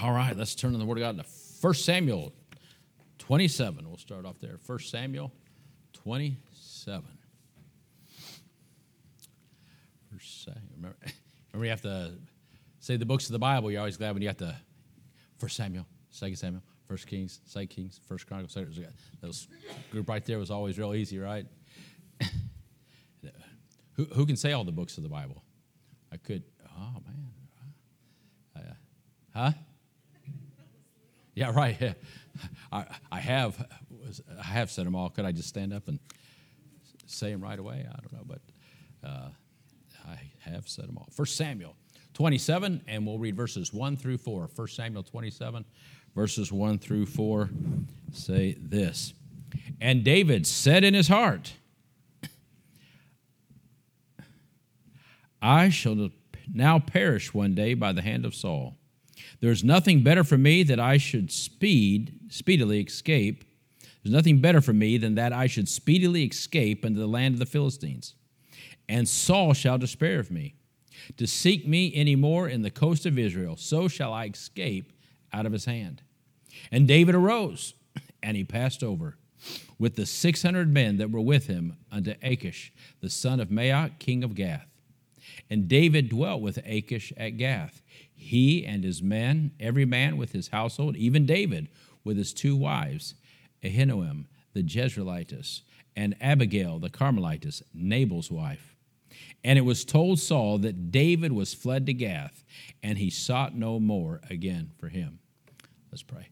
All right, let's turn to the Word of God to 1 Samuel 27. We'll start off there. 1 Samuel 27. First Samuel. Remember, remember, you have to say the books of the Bible. You're always glad when you have to. 1 Samuel, 2 Samuel, 1 Kings, 2 Kings, 1 Chronicles. Those group right there was always real easy, right? who, who can say all the books of the Bible? I could. Oh, man. Uh, huh? Yeah, right. I, I have I have said them all. Could I just stand up and say them right away? I don't know, but uh, I have said them all. First Samuel 27, and we'll read verses 1 through 4. First Samuel 27, verses 1 through 4 say this. And David said in his heart, I shall now perish one day by the hand of Saul. There is nothing better for me that I should speed, speedily escape. There's nothing better for me than that I should speedily escape into the land of the Philistines. And Saul shall despair of me. To seek me any more in the coast of Israel, so shall I escape out of his hand. And David arose, and he passed over with the six hundred men that were with him unto Achish, the son of Maoch, king of Gath. And David dwelt with Achish at Gath, he and his men, every man with his household, even David with his two wives, Ahinoam the Jezreelitess, and Abigail the Carmelitess, Nabal's wife. And it was told Saul that David was fled to Gath, and he sought no more again for him. Let's pray.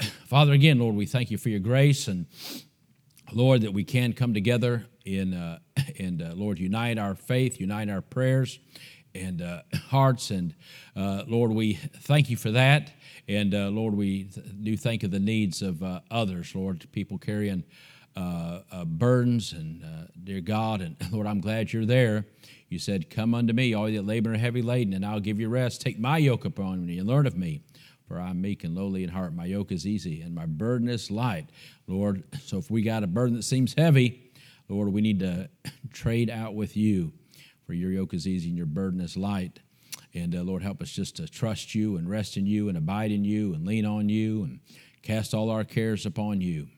Father, again, Lord, we thank you for your grace and Lord, that we can come together in, uh, and uh, Lord, unite our faith, unite our prayers and uh, hearts. And uh, Lord, we thank you for that. And uh, Lord, we do think of the needs of uh, others, Lord, people carrying burdens. And dear God, and Lord, I'm glad you're there. You said, Come unto me, all that labor and heavy laden, and I'll give you rest. Take my yoke upon me and learn of me. For I'm meek and lowly in heart. My yoke is easy and my burden is light. Lord, so if we got a burden that seems heavy, Lord, we need to trade out with you. For your yoke is easy and your burden is light. And uh, Lord, help us just to trust you and rest in you and abide in you and lean on you and cast all our cares upon you.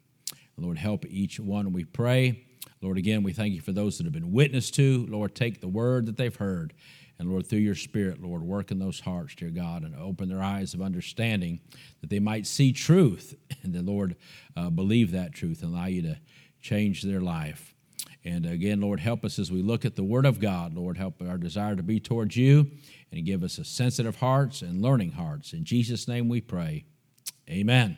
Lord, help each one we pray. Lord, again, we thank you for those that have been witnessed to. Lord, take the word that they've heard. And Lord, through your Spirit, Lord, work in those hearts, dear God, and open their eyes of understanding that they might see truth and the Lord uh, believe that truth and allow you to change their life. And again, Lord, help us as we look at the Word of God. Lord, help our desire to be towards you and give us a sensitive hearts and learning hearts. In Jesus' name we pray. Amen.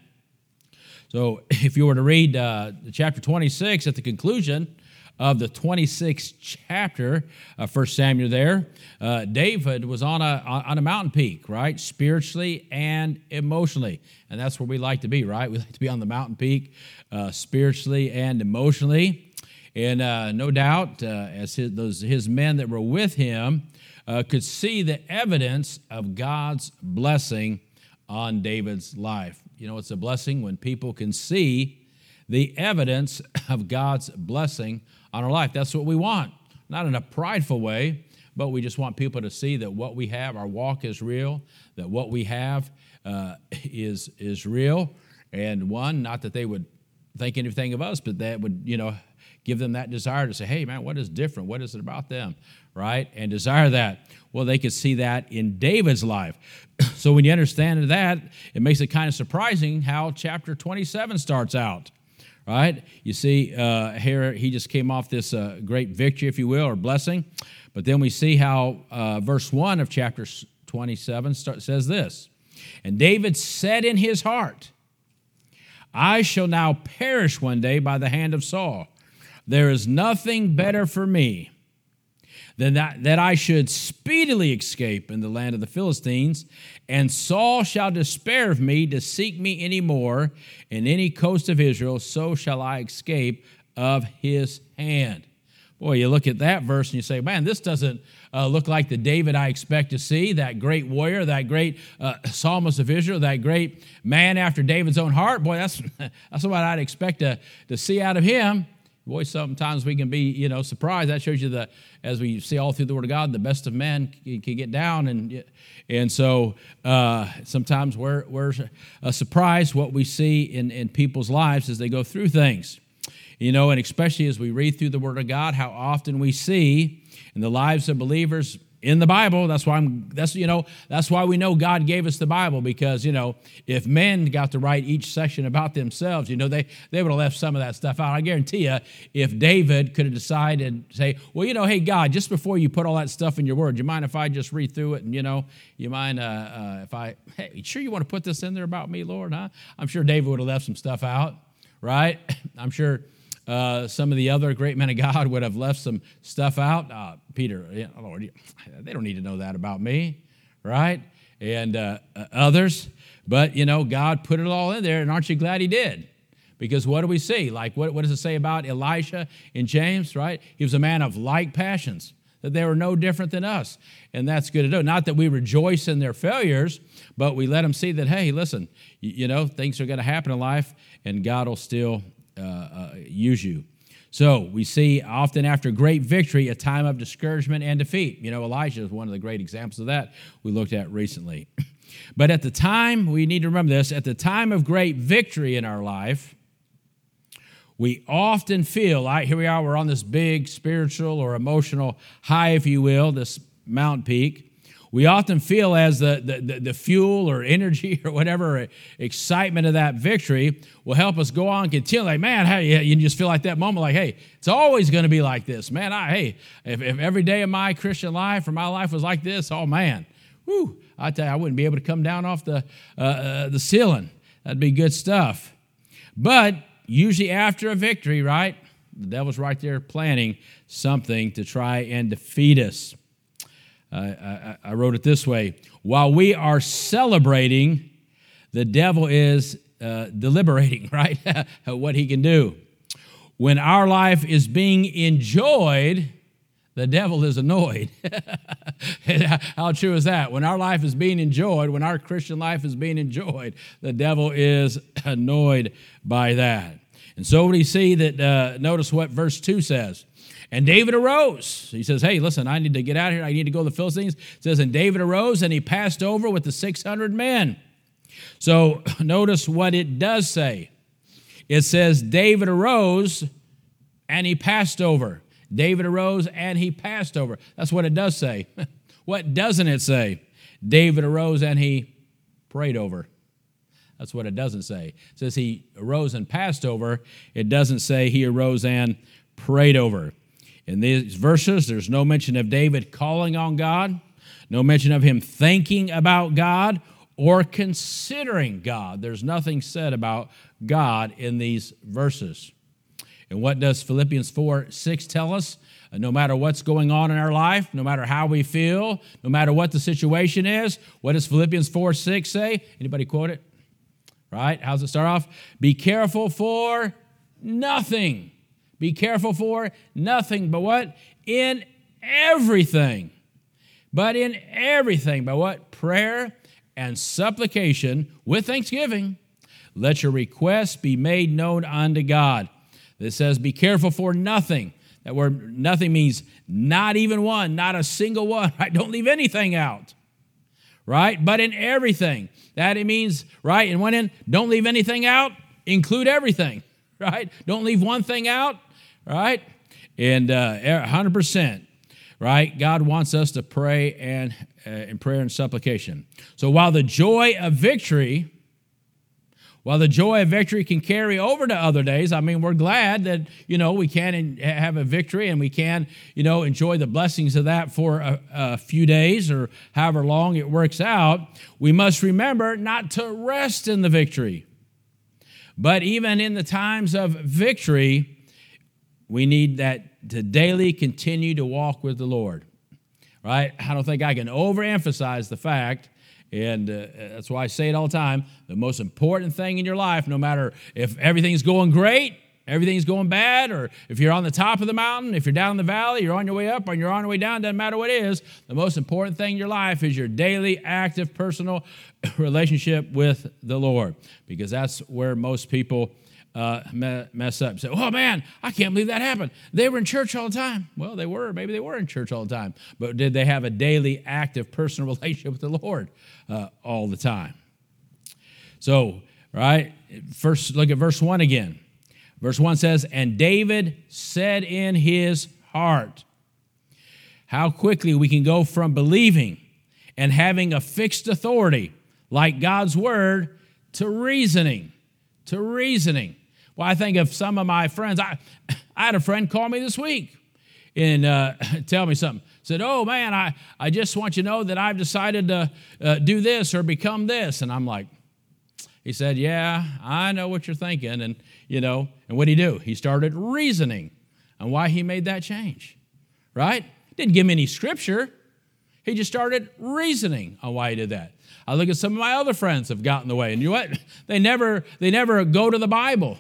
So, if you were to read uh, chapter 26 at the conclusion of the 26th chapter of 1 Samuel, there, uh, David was on a, on a mountain peak, right? Spiritually and emotionally. And that's where we like to be, right? We like to be on the mountain peak uh, spiritually and emotionally. And uh, no doubt, uh, as his, those, his men that were with him uh, could see the evidence of God's blessing on David's life. You know, it's a blessing when people can see the evidence of God's blessing on our life. That's what we want. Not in a prideful way, but we just want people to see that what we have, our walk is real, that what we have uh, is, is real. And one, not that they would think anything of us, but that would, you know, give them that desire to say, hey, man, what is different? What is it about them? Right? And desire that. Well, they could see that in David's life. so when you understand that, it makes it kind of surprising how chapter 27 starts out. Right? You see, uh, here he just came off this uh, great victory, if you will, or blessing. But then we see how uh, verse 1 of chapter 27 start, says this And David said in his heart, I shall now perish one day by the hand of Saul. There is nothing better for me than that, that I should speedily escape in the land of the Philistines, and Saul shall despair of me to seek me any more in any coast of Israel, so shall I escape of his hand. Boy, you look at that verse and you say, man, this doesn't uh, look like the David I expect to see, that great warrior, that great uh, psalmist of Israel, that great man after David's own heart. Boy, that's, that's what I'd expect to, to see out of him. Boy, sometimes we can be, you know, surprised. That shows you that as we see all through the Word of God, the best of men can, get down, and and so uh, sometimes we're we're a surprise what we see in in people's lives as they go through things, you know, and especially as we read through the Word of God, how often we see in the lives of believers in the Bible. That's why I'm that's you know, that's why we know God gave us the Bible because, you know, if men got to write each section about themselves, you know, they they would have left some of that stuff out. I guarantee you, if David could have decided say, well, you know, hey God, just before you put all that stuff in your word, you mind if I just read through it and you know, you mind uh, uh, if I hey, sure you want to put this in there about me, Lord, huh? I'm sure David would have left some stuff out, right? I'm sure uh, some of the other great men of God would have left some stuff out. Uh, Peter, Lord, they don't need to know that about me, right? And uh, uh, others. But, you know, God put it all in there, and aren't you glad He did? Because what do we see? Like, what, what does it say about Elisha in James, right? He was a man of like passions, that they were no different than us. And that's good to do. Not that we rejoice in their failures, but we let them see that, hey, listen, you, you know, things are going to happen in life, and God will still uh, uh, use you. So we see often after great victory a time of discouragement and defeat. You know, Elijah is one of the great examples of that we looked at recently. But at the time, we need to remember this at the time of great victory in our life, we often feel like here we are, we're on this big spiritual or emotional high, if you will, this mountain peak we often feel as the, the, the, fuel or energy or whatever excitement of that victory will help us go on continue. Like, man, hey, you just feel like that moment, like, hey, it's always going to be like this. Man, I, hey, if, if every day of my Christian life or my life was like this, oh man, whoo, I tell you, I wouldn't be able to come down off the, uh, uh, the ceiling. That'd be good stuff. But usually after a victory, right, the devil's right there planning something to try and defeat us. I, I, wrote it this way While we are celebrating, the devil is uh, deliberating, right? what he can do. When our life is being enjoyed, the devil is annoyed. How true is that? When our life is being enjoyed, when our Christian life is being enjoyed, the devil is annoyed by that. And so we see that, uh, notice what verse 2 says. And David arose. He says, Hey, listen, I need to get out here. I need to go to the Philistines. It says, And David arose and he passed over with the 600 men. So notice what it does say. It says, David arose and he passed over. David arose and he passed over. That's what it does say. what doesn't it say? David arose and he prayed over. That's what it doesn't say. It says he arose and passed over. It doesn't say he arose and prayed over. In these verses, there's no mention of David calling on God, no mention of him thinking about God or considering God. There's nothing said about God in these verses. And what does Philippians 4 6 tell us? Uh, no matter what's going on in our life, no matter how we feel, no matter what the situation is, what does Philippians 4 6 say? Anybody quote it? Right? How's it start off? Be careful for nothing be careful for nothing but what? In everything. But in everything, by what? Prayer and supplication with thanksgiving. Let your requests be made known unto God. This says, Be careful for nothing. That word nothing means not even one, not a single one, right? Don't leave anything out, right? But in everything. That it means, right? In one end, don't leave anything out, include everything, right? Don't leave one thing out, right? And uh, 100%, right? God wants us to pray and uh, in prayer and supplication. So while the joy of victory, while the joy of victory can carry over to other days, I mean, we're glad that, you know, we can have a victory and we can, you know, enjoy the blessings of that for a, a few days or however long it works out. We must remember not to rest in the victory. But even in the times of victory, we need that to daily continue to walk with the Lord. Right? I don't think I can overemphasize the fact, and uh, that's why I say it all the time the most important thing in your life, no matter if everything's going great, everything's going bad, or if you're on the top of the mountain, if you're down in the valley, you're on your way up, or you're on your way down, doesn't matter what it is, the most important thing in your life is your daily, active, personal relationship with the Lord, because that's where most people uh, mess up. Say, oh man, I can't believe that happened. They were in church all the time. Well, they were. Maybe they were in church all the time. But did they have a daily, active, personal relationship with the Lord uh, all the time? So, right, first look at verse 1 again. Verse 1 says, And David said in his heart, how quickly we can go from believing and having a fixed authority like God's word to reasoning. To reasoning. Well, I think of some of my friends. I, I had a friend call me this week and uh, tell me something. Said, Oh man, I, I just want you to know that I've decided to uh, do this or become this. And I'm like, He said, Yeah, I know what you're thinking. And, you know, and what did he do? He started reasoning on why he made that change, right? Didn't give me any scripture. He just started reasoning on why he did that. I look at some of my other friends have gotten the way, and you know what? They never, they never go to the Bible.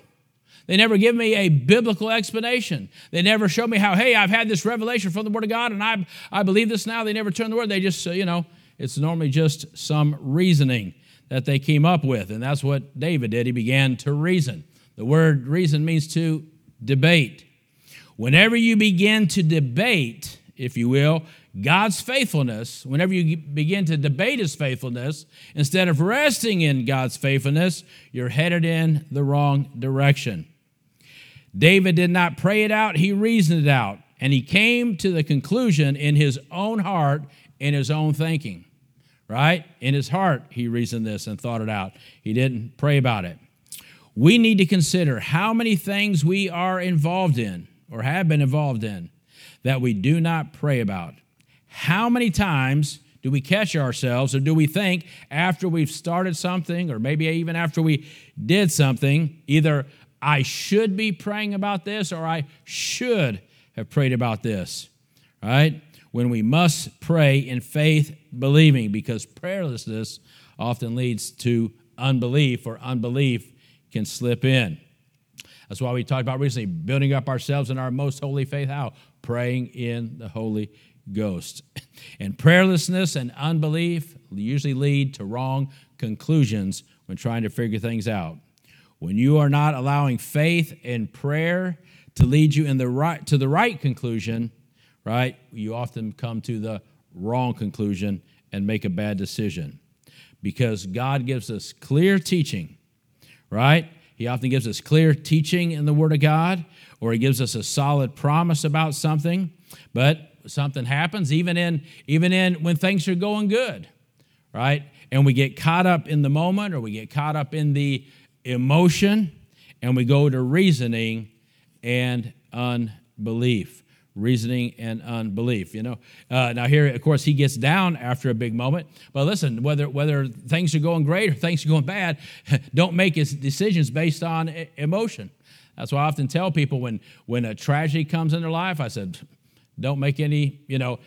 They never give me a biblical explanation. They never show me how, hey, I've had this revelation from the Word of God and I, I believe this now. They never turn the Word. They just, you know, it's normally just some reasoning that they came up with. And that's what David did. He began to reason. The word reason means to debate. Whenever you begin to debate, if you will, God's faithfulness, whenever you begin to debate his faithfulness, instead of resting in God's faithfulness, you're headed in the wrong direction. David did not pray it out, he reasoned it out. And he came to the conclusion in his own heart, in his own thinking, right? In his heart, he reasoned this and thought it out. He didn't pray about it. We need to consider how many things we are involved in or have been involved in that we do not pray about. How many times do we catch ourselves or do we think after we've started something or maybe even after we did something, either I should be praying about this or I should have prayed about this, right? When we must pray in faith, believing, because prayerlessness often leads to unbelief or unbelief can slip in. That's why we talked about recently building up ourselves in our most holy faith. How? Praying in the Holy Ghost. And prayerlessness and unbelief usually lead to wrong conclusions when trying to figure things out. When you are not allowing faith and prayer to lead you in the right to the right conclusion, right? You often come to the wrong conclusion and make a bad decision. Because God gives us clear teaching, right? He often gives us clear teaching in the Word of God, or He gives us a solid promise about something. But something happens, even in even in when things are going good, right? And we get caught up in the moment, or we get caught up in the emotion, and we go to reasoning and unbelief. Reasoning and unbelief you know? Uh, now here of course he gets down after a big moment but listen whether whether things are going great or things are going bad don't make his decisions based on emotion. That's why i often tell people when when a tragedy comes in their life i said don't make any you know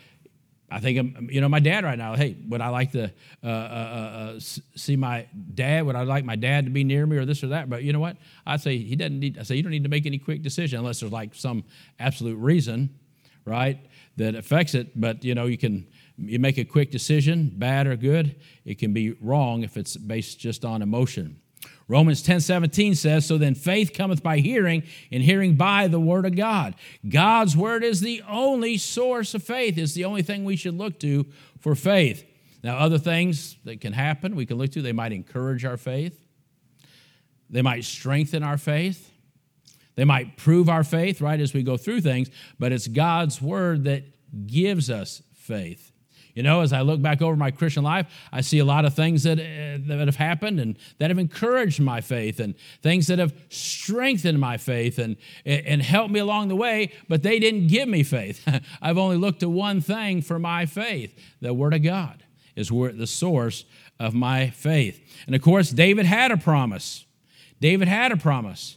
I think, um, you know, my dad right now, hey, would I like to uh, uh, uh, uh see my dad? Would I like my dad to be near me or this or that? But you know what? I say he doesn't need, I say you don't need to make any quick decision unless there's like some absolute reason, right, that affects it. But, you know, you can, you make a quick decision, bad or good. It can be wrong if it's based just on emotion. Romans 10 17 says, So then faith cometh by hearing, and hearing by the word of God. God's word is the only source of faith, it's the only thing we should look to for faith. Now, other things that can happen, we can look to, they might encourage our faith, they might strengthen our faith, they might prove our faith, right, as we go through things, but it's God's word that gives us faith. You know, as I look back over my Christian life, I see a lot of things that, uh, that have happened and that have encouraged my faith and things that have strengthened my faith and, and helped me along the way, but they didn't give me faith. I've only looked to one thing for my faith the Word of God is where the source of my faith. And of course, David had a promise. David had a promise.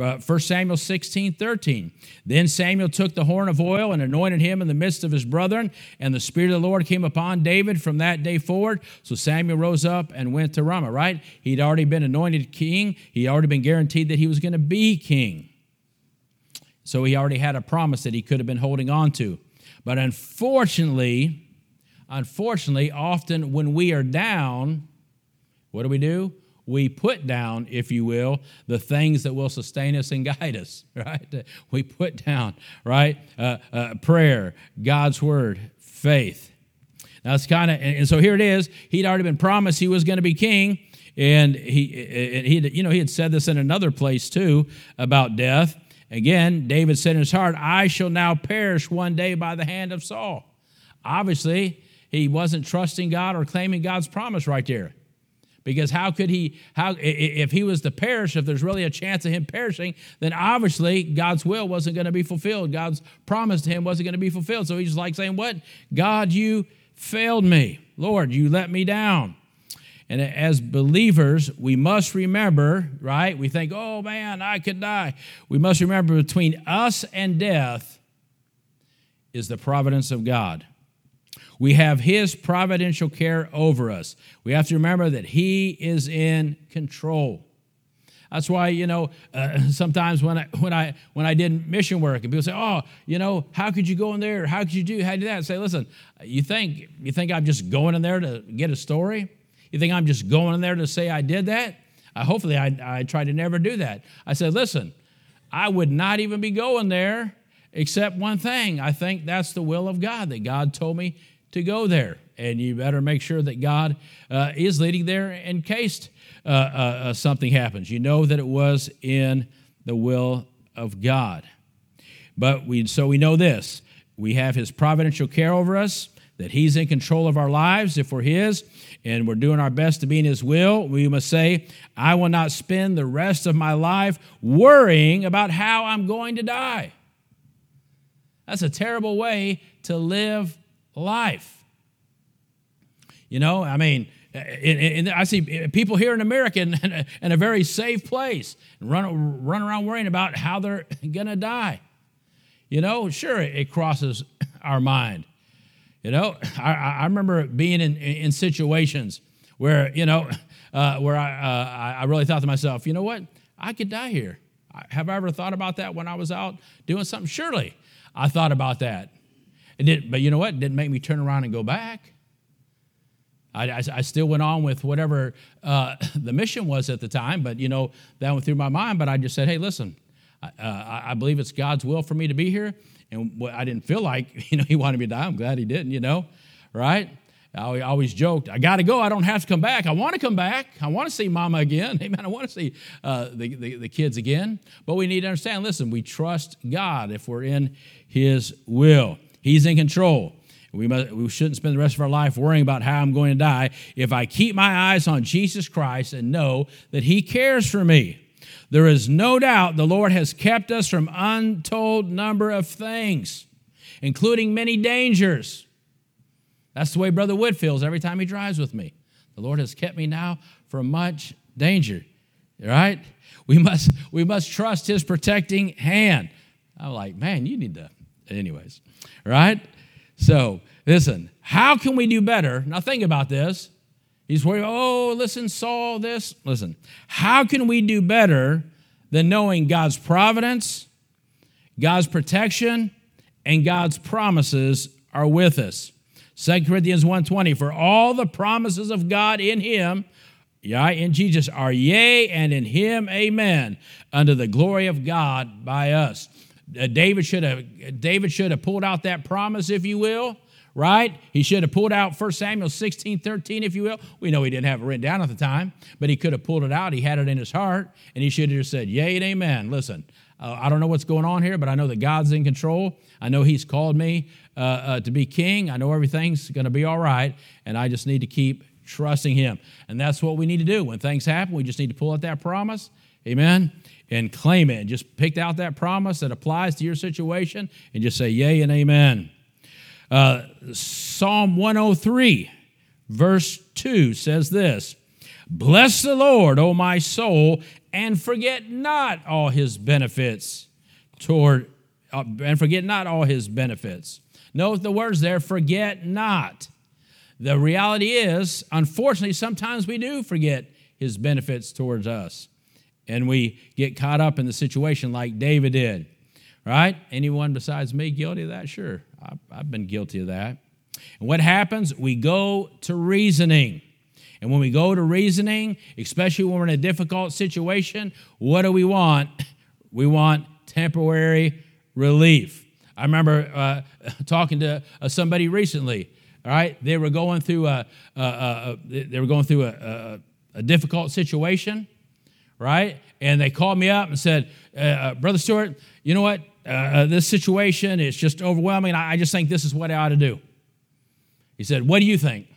Uh, 1 Samuel 16, 13. Then Samuel took the horn of oil and anointed him in the midst of his brethren, and the Spirit of the Lord came upon David from that day forward. So Samuel rose up and went to Ramah, right? He'd already been anointed king, he'd already been guaranteed that he was going to be king. So he already had a promise that he could have been holding on to. But unfortunately, unfortunately, often when we are down, what do we do? We put down, if you will, the things that will sustain us and guide us, right? We put down, right? Uh, uh, prayer, God's word, faith. Now it's kind of, and so here it is. He'd already been promised he was going to be king, and he, and he, you know, he had said this in another place too about death. Again, David said in his heart, "I shall now perish one day by the hand of Saul." Obviously, he wasn't trusting God or claiming God's promise right there. Because how could he, how, if he was to perish, if there's really a chance of him perishing, then obviously God's will wasn't going to be fulfilled. God's promise to him wasn't going to be fulfilled. So he's like saying, What? God, you failed me. Lord, you let me down. And as believers, we must remember, right? We think, oh man, I could die. We must remember between us and death is the providence of God. We have His providential care over us. We have to remember that He is in control. That's why you know uh, sometimes when I when I when I did mission work and people say, "Oh, you know, how could you go in there? How could you do? How do that?" I say, "Listen, you think you think I'm just going in there to get a story? You think I'm just going in there to say I did that? Uh, hopefully, I I try to never do that." I said, "Listen, I would not even be going there except one thing. I think that's the will of God that God told me to go there. And you better make sure that God uh, is leading there in case uh, uh, uh, something happens. You know that it was in the will of God. But we, so we know this we have His providential care over us, that He's in control of our lives if we're His, and we're doing our best to be in His will. We must say, I will not spend the rest of my life worrying about how I'm going to die. That's a terrible way to live life. You know, I mean, I see people here in America in, in a very safe place run, run around worrying about how they're going to die. You know, sure, it crosses our mind. You know, I, I remember being in, in situations where, you know, uh, where I, uh, I really thought to myself, you know what? I could die here. Have I ever thought about that when I was out doing something? Surely I thought about that. It didn't, but you know what? It didn't make me turn around and go back. I, I, I still went on with whatever uh, the mission was at the time, but you know, that went through my mind. But I just said, hey, listen, uh, I believe it's God's will for me to be here. And I didn't feel like, you know, he wanted me to die. I'm glad he didn't, you know, right? I always joked, I got to go. I don't have to come back. I want to come back. I want to see mama again. Amen. I want to see uh, the, the, the kids again. But we need to understand listen, we trust God if we're in his will. He's in control. We, must, we shouldn't spend the rest of our life worrying about how I'm going to die if I keep my eyes on Jesus Christ and know that He cares for me. There is no doubt the Lord has kept us from untold number of things, including many dangers. That's the way Brother Wood feels every time he drives with me. The Lord has kept me now from much danger. Right? We must we must trust his protecting hand. I'm like, man, you need to anyways. Right? So, listen, how can we do better? Now, think about this. He's worried, oh, listen, Saul, this. Listen, how can we do better than knowing God's providence, God's protection, and God's promises are with us? 2 Corinthians 1:20 for all the promises of God in him yeah in Jesus are yea and in him amen unto the glory of God by us David should have David should have pulled out that promise, if you will, right? He should have pulled out 1 Samuel 16, 13, if you will. We know he didn't have it written down at the time, but he could have pulled it out. He had it in his heart, and he should have just said, Yea and amen. Listen, uh, I don't know what's going on here, but I know that God's in control. I know He's called me uh, uh, to be king. I know everything's going to be all right, and I just need to keep trusting Him. And that's what we need to do. When things happen, we just need to pull out that promise. Amen and claim it. And Just pick out that promise that applies to your situation and just say, Yay and Amen. Uh, Psalm 103, verse 2 says this Bless the Lord, O my soul, and forget not all his benefits toward, uh, and forget not all his benefits. Note the words there, forget not. The reality is, unfortunately, sometimes we do forget his benefits towards us and we get caught up in the situation like David did. Right? Anyone besides me guilty of that? Sure. I've been guilty of that. And what happens? We go to reasoning. And when we go to reasoning, especially when we're in a difficult situation, what do we want? We want temporary relief. I remember uh, talking to uh, somebody recently. All right, they were going through a, a, a they were going through a, a, difficult situation, right? And they called me up and said, uh, uh "Brother Stewart, you know what? Uh, uh, this situation is just overwhelming. I, I just think this is what I ought to do." He said, "What do you think?"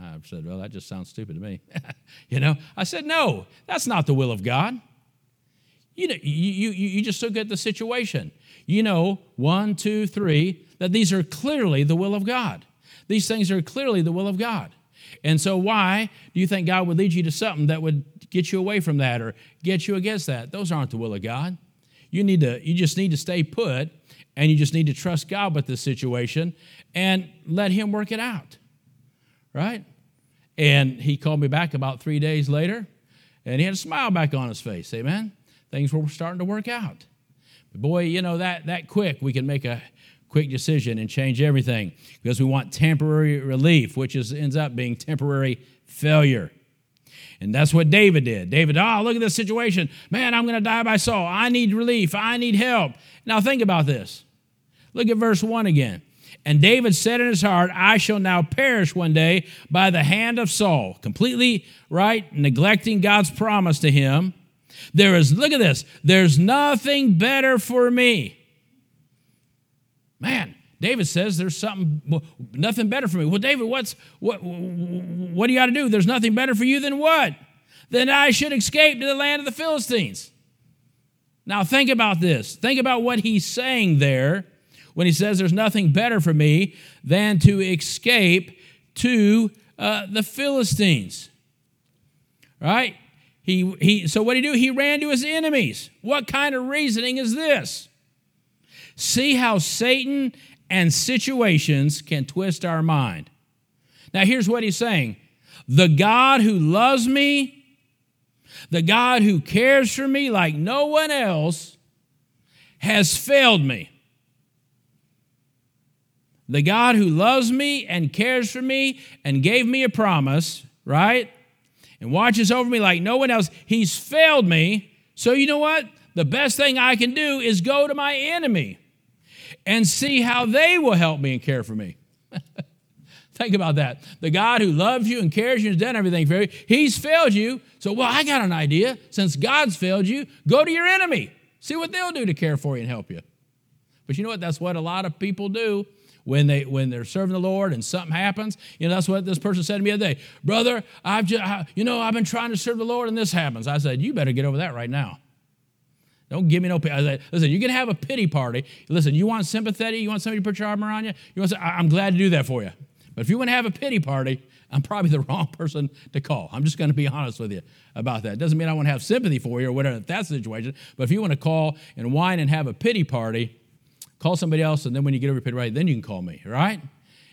I said, "Well, that just sounds stupid to me." you know, I said, "No, that's not the will of God." You, know, you, you, you just look at the situation. You know, one, two, three, that these are clearly the will of God. These things are clearly the will of God. And so, why do you think God would lead you to something that would get you away from that or get you against that? Those aren't the will of God. You need to, you just need to stay put and you just need to trust God with this situation and let Him work it out. Right? And he called me back about three days later and he had a smile back on his face. Amen things were starting to work out. But boy, you know, that, that quick, we can make a quick decision and change everything because we want temporary relief, which is, ends up being temporary failure. And that's what David did. David, oh, look at this situation. Man, I'm going to die by Saul. I need relief. I need help. Now, think about this. Look at verse 1 again. And David said in his heart, I shall now perish one day by the hand of Saul. Completely, right? Neglecting God's promise to him. There is, look at this, there's nothing better for me. Man, David says there's something, nothing better for me. Well, David, what's, what, what do you got to do? There's nothing better for you than what? Then I should escape to the land of the Philistines. Now, think about this. Think about what he's saying there when he says there's nothing better for me than to escape to uh, the Philistines. Right? He, he, so what did he do? He ran to his enemies. What kind of reasoning is this? See how Satan and situations can twist our mind. Now, here's what he's saying The God who loves me, the God who cares for me like no one else, has failed me. The God who loves me and cares for me and gave me a promise, right? and watches over me like no one else. He's failed me. So, you know what? The best thing I can do is go to my enemy and see how they will help me and care for me. Think about that. The God who loves you and cares you and has done everything for you, He's failed you. So, well, I got an idea. Since God's failed you, go to your enemy. See what they'll do to care for you and help you. But you know what? That's what a lot of people do when they when they're serving the Lord and something happens. You know, that's what this person said to me the other day. Brother, I've just I, you know I've been trying to serve the Lord and this happens. I said, you better get over that right now. Don't give me no pity. I listen, you can have a pity party. Listen, you want sympathy? You want somebody to put your arm around you? You want? To, I'm glad to do that for you. But if you want to have a pity party, I'm probably the wrong person to call. I'm just going to be honest with you about that. Doesn't mean I want to have sympathy for you or whatever that's the situation. But if you want to call and whine and have a pity party, Call somebody else, and then when you get over your pity party, then you can call me, right?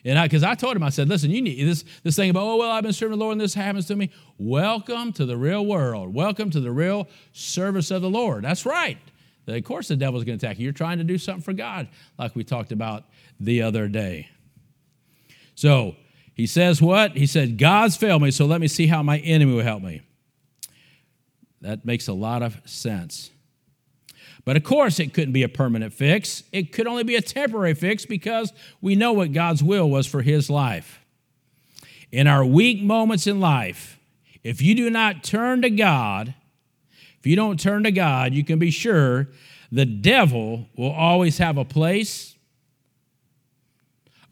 And I, because I told him, I said, listen, you need this, this thing about, oh, well, I've been serving the Lord and this happens to me. Welcome to the real world. Welcome to the real service of the Lord. That's right. Of course, the devil's going to attack you. You're trying to do something for God, like we talked about the other day. So he says, what? He said, God's failed me, so let me see how my enemy will help me. That makes a lot of sense. But of course, it couldn't be a permanent fix. It could only be a temporary fix because we know what God's will was for his life. In our weak moments in life, if you do not turn to God, if you don't turn to God, you can be sure the devil will always have a place,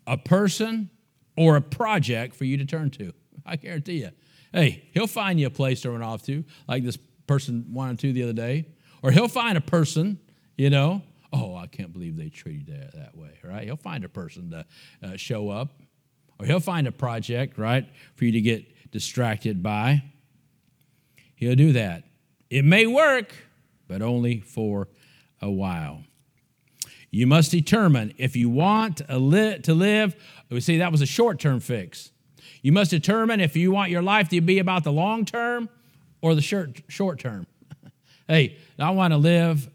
a person, or a project for you to turn to. I guarantee you. Hey, he'll find you a place to run off to, like this person wanted to the other day. Or he'll find a person, you know, oh, I can't believe they treated that that way, right? He'll find a person to uh, show up. Or he'll find a project, right, for you to get distracted by. He'll do that. It may work, but only for a while. You must determine if you want li- to live, we see that was a short term fix. You must determine if you want your life to be about the long term or the short, short term. Hey, I want to live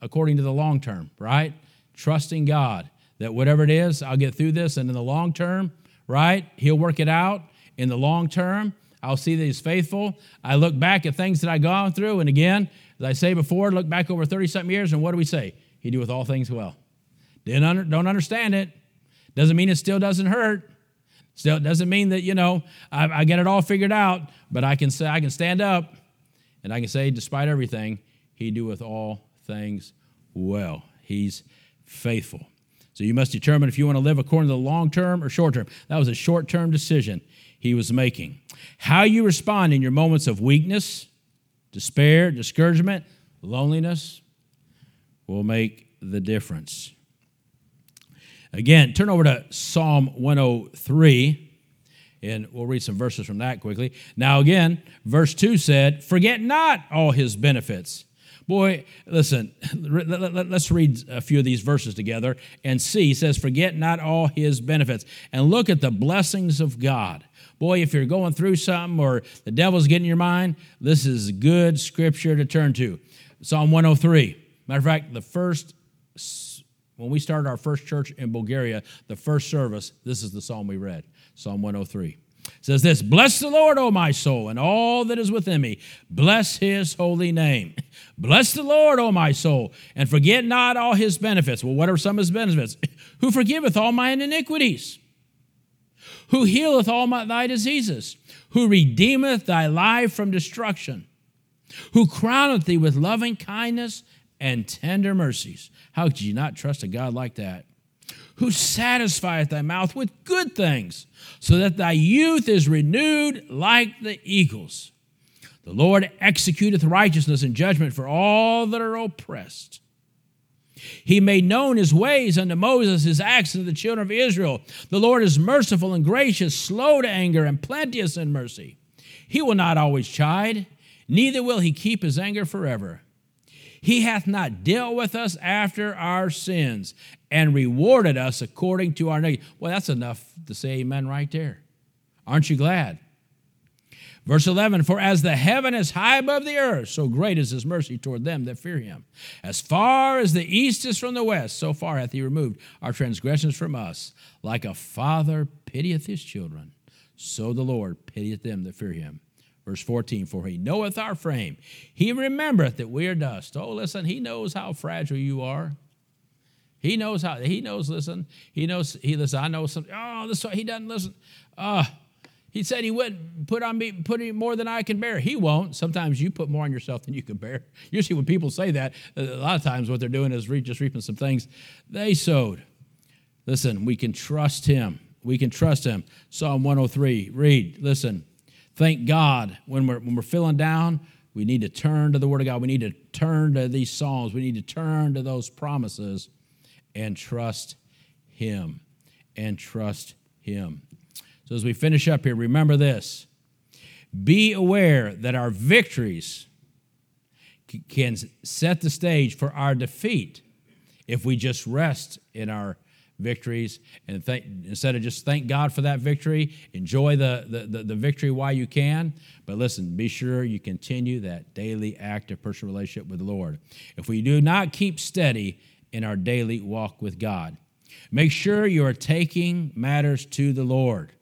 according to the long term, right? Trusting God that whatever it is, I'll get through this. And in the long term, right? He'll work it out. In the long term, I'll see that He's faithful. I look back at things that I've gone through, and again, as I say before, look back over 30 something years, and what do we say? He doeth all things well. Didn't under, don't understand it. Doesn't mean it still doesn't hurt. Still doesn't mean that, you know, I, I get it all figured out, but I can say I can stand up and I can say, despite everything, he doeth all things well. He's faithful. So you must determine if you want to live according to the long term or short term. That was a short term decision he was making. How you respond in your moments of weakness, despair, discouragement, loneliness will make the difference. Again, turn over to Psalm 103, and we'll read some verses from that quickly. Now, again, verse 2 said, Forget not all his benefits. Boy, listen, let's read a few of these verses together and see. He says, Forget not all his benefits. And look at the blessings of God. Boy, if you're going through something or the devil's getting your mind, this is good scripture to turn to. Psalm 103. Matter of fact, the first when we started our first church in Bulgaria, the first service, this is the psalm we read Psalm 103. It says this Bless the Lord, O my soul, and all that is within me. Bless his holy name. Bless the Lord, O my soul, and forget not all his benefits. Well, what are some of his benefits? Who forgiveth all mine iniquities, who healeth all my, thy diseases, who redeemeth thy life from destruction, who crowneth thee with loving kindness and tender mercies. How could you not trust a God like that? Who satisfieth thy mouth with good things, so that thy youth is renewed like the eagles. The Lord executeth righteousness and judgment for all that are oppressed. He made known his ways unto Moses, his acts unto the children of Israel. The Lord is merciful and gracious, slow to anger, and plenteous in mercy. He will not always chide, neither will he keep his anger forever. He hath not dealt with us after our sins and rewarded us according to our need. Well, that's enough to say amen right there. Aren't you glad? Verse 11 For as the heaven is high above the earth, so great is his mercy toward them that fear him. As far as the east is from the west, so far hath he removed our transgressions from us. Like a father pitieth his children, so the Lord pitieth them that fear him. Verse 14, for he knoweth our frame. He remembereth that we are dust. Oh, listen, he knows how fragile you are. He knows how, he knows, listen, he knows, he listen, I know something. Oh, this he doesn't listen. Uh, he said he wouldn't put on me, put more than I can bear. He won't. Sometimes you put more on yourself than you can bear. Usually when people say that, a lot of times what they're doing is just reaping some things they sowed. Listen, we can trust him. We can trust him. Psalm 103, read, listen. Thank God when we're, when we're feeling down, we need to turn to the Word of God. We need to turn to these Psalms. We need to turn to those promises and trust Him. And trust Him. So as we finish up here, remember this be aware that our victories can set the stage for our defeat if we just rest in our victories and th- instead of just thank God for that victory, enjoy the, the, the, the, victory while you can. But listen, be sure you continue that daily active personal relationship with the Lord. If we do not keep steady in our daily walk with God, make sure you are taking matters to the Lord.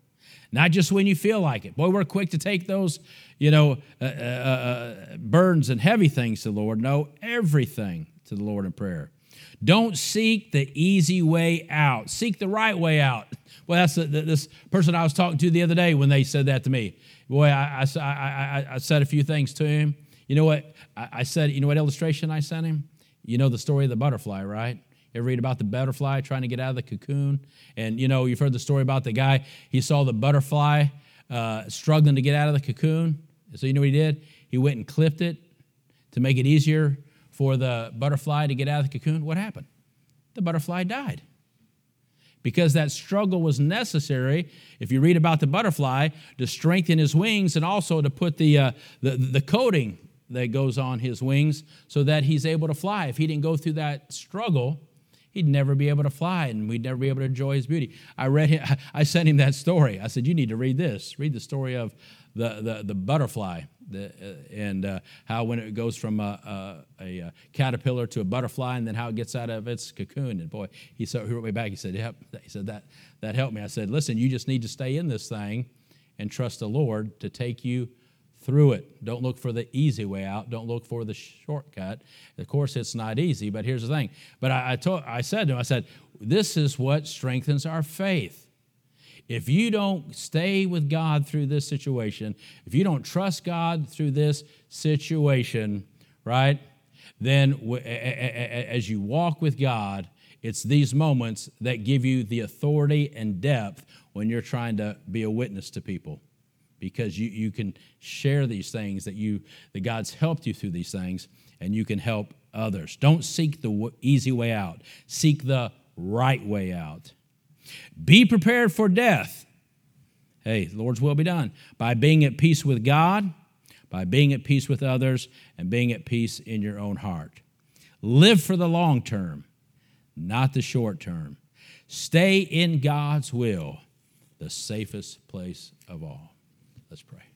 Not just when you feel like it. Boy, we're quick to take those, you know, uh, uh, uh, burdens and heavy things to the Lord. No, everything to the Lord in prayer. Don't seek the easy way out. Seek the right way out. Well, that's the, this person I was talking to the other day when they said that to me. Boy, I, I, I, I said a few things to him. You know what? I, I said, you know what illustration I sent him? You know the story of the butterfly, right? You ever read about the butterfly trying to get out of the cocoon? And you know, you've heard the story about the guy, he saw the butterfly uh, struggling to get out of the cocoon. So you know what he did? He went and clipped it to make it easier for the butterfly to get out of the cocoon, what happened? The butterfly died. Because that struggle was necessary, if you read about the butterfly, to strengthen his wings and also to put the, uh, the, the coating that goes on his wings so that he's able to fly. If he didn't go through that struggle, he'd never be able to fly and we'd never be able to enjoy his beauty. I read him, I sent him that story. I said, You need to read this. Read the story of the, the, the butterfly the, uh, and uh, how when it goes from a, a, a, caterpillar to a butterfly and then how it gets out of its cocoon. And boy, he, so, he wrote me back. He said, yep. He said, that, that helped me. I said, listen, you just need to stay in this thing and trust the Lord to take you through it. Don't look for the easy way out. Don't look for the shortcut. Of course, it's not easy, but here's the thing. But I, I, told, I said to him, I said, this is what strengthens our faith. If you don't stay with God through this situation, if you don't trust God through this situation, right, then as you walk with God, it's these moments that give you the authority and depth when you're trying to be a witness to people. Because you, you can share these things that you that god's helped you through these things and you can help others. Don't seek the easy way out. Seek the right way out be prepared for death. Hey the lord's will be done. By being at peace with god by being at peace with others and being at peace in your own heart. Live for the long term not the short term. Stay in god's will the safest place of all. Let's pray.